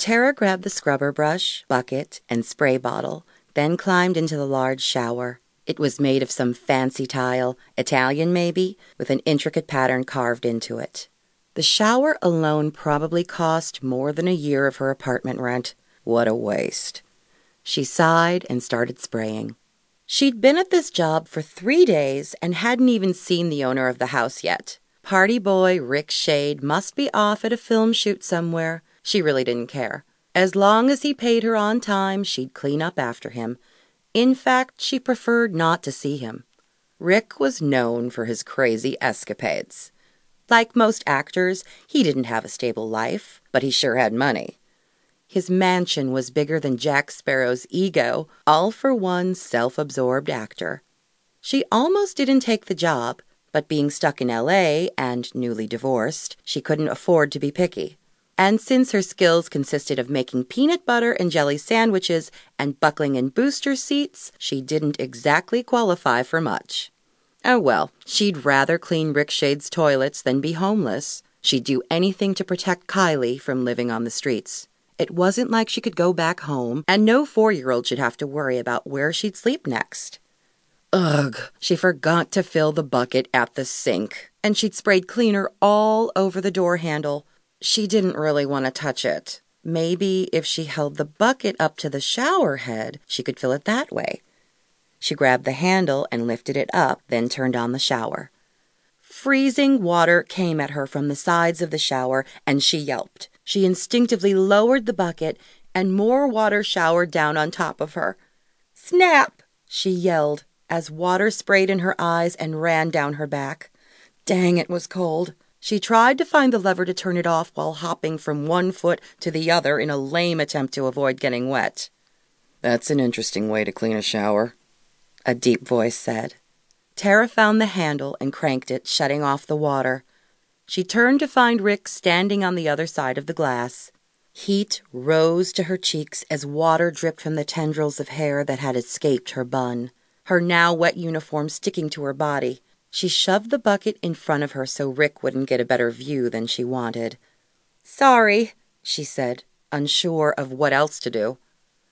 Tara grabbed the scrubber brush, bucket, and spray bottle, then climbed into the large shower. It was made of some fancy tile, Italian maybe, with an intricate pattern carved into it. The shower alone probably cost more than a year of her apartment rent. What a waste. She sighed and started spraying. She'd been at this job for three days and hadn't even seen the owner of the house yet. Party boy Rick Shade must be off at a film shoot somewhere. She really didn't care. As long as he paid her on time, she'd clean up after him. In fact, she preferred not to see him. Rick was known for his crazy escapades. Like most actors, he didn't have a stable life, but he sure had money. His mansion was bigger than Jack Sparrow's ego, all for one self absorbed actor. She almost didn't take the job, but being stuck in LA and newly divorced, she couldn't afford to be picky. And since her skills consisted of making peanut butter and jelly sandwiches and buckling in booster seats, she didn't exactly qualify for much. Oh well, she'd rather clean Rick Shade's toilets than be homeless. She'd do anything to protect Kylie from living on the streets. It wasn't like she could go back home, and no four year old should have to worry about where she'd sleep next. Ugh, she forgot to fill the bucket at the sink, and she'd sprayed cleaner all over the door handle, she didn't really want to touch it. Maybe if she held the bucket up to the shower head, she could fill it that way. She grabbed the handle and lifted it up, then turned on the shower. Freezing water came at her from the sides of the shower, and she yelped. She instinctively lowered the bucket, and more water showered down on top of her. Snap! she yelled as water sprayed in her eyes and ran down her back. Dang, it was cold. She tried to find the lever to turn it off while hopping from one foot to the other in a lame attempt to avoid getting wet. That's an interesting way to clean a shower, a deep voice said. Tara found the handle and cranked it, shutting off the water. She turned to find Rick standing on the other side of the glass. Heat rose to her cheeks as water dripped from the tendrils of hair that had escaped her bun, her now wet uniform sticking to her body. She shoved the bucket in front of her so Rick wouldn't get a better view than she wanted. Sorry, she said, unsure of what else to do.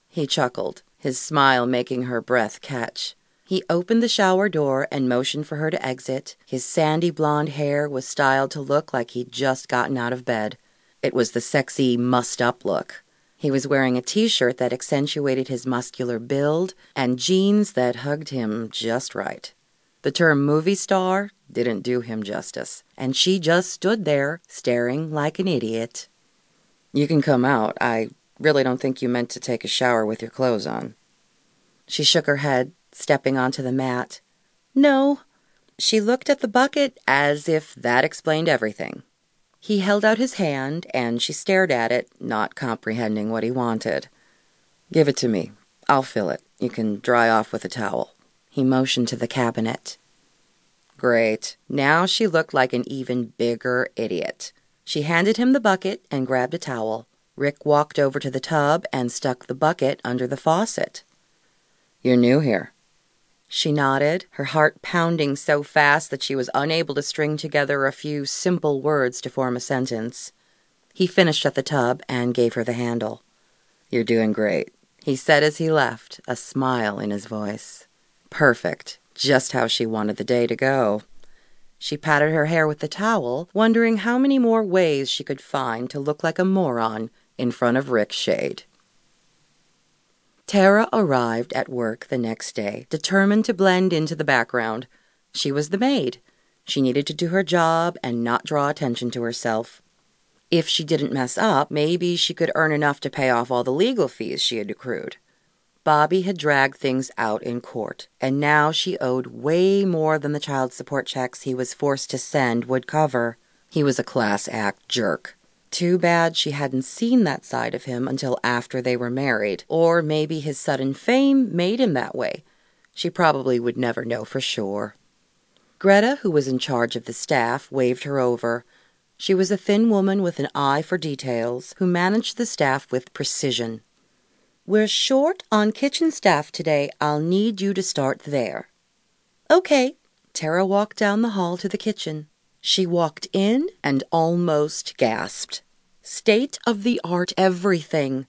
He chuckled, his smile making her breath catch. He opened the shower door and motioned for her to exit. His sandy blonde hair was styled to look like he'd just gotten out of bed. It was the sexy, mussed up look. He was wearing a t shirt that accentuated his muscular build and jeans that hugged him just right. The term movie star didn't do him justice, and she just stood there, staring like an idiot. You can come out. I really don't think you meant to take a shower with your clothes on. She shook her head, stepping onto the mat. No. She looked at the bucket as if that explained everything. He held out his hand, and she stared at it, not comprehending what he wanted. Give it to me. I'll fill it. You can dry off with a towel. He motioned to the cabinet. Great. Now she looked like an even bigger idiot. She handed him the bucket and grabbed a towel. Rick walked over to the tub and stuck the bucket under the faucet. You're new here. She nodded, her heart pounding so fast that she was unable to string together a few simple words to form a sentence. He finished at the tub and gave her the handle. You're doing great, he said as he left, a smile in his voice. Perfect. Just how she wanted the day to go. She patted her hair with the towel, wondering how many more ways she could find to look like a moron in front of Rick Shade. Tara arrived at work the next day, determined to blend into the background. She was the maid. She needed to do her job and not draw attention to herself. If she didn't mess up, maybe she could earn enough to pay off all the legal fees she had accrued. Bobby had dragged things out in court, and now she owed way more than the child support checks he was forced to send would cover. He was a class act jerk. Too bad she hadn't seen that side of him until after they were married, or maybe his sudden fame made him that way. She probably would never know for sure. Greta, who was in charge of the staff, waved her over. She was a thin woman with an eye for details, who managed the staff with precision. We're short on kitchen staff today. I'll need you to start there. Okay. Tara walked down the hall to the kitchen. She walked in and almost gasped. State of the art everything.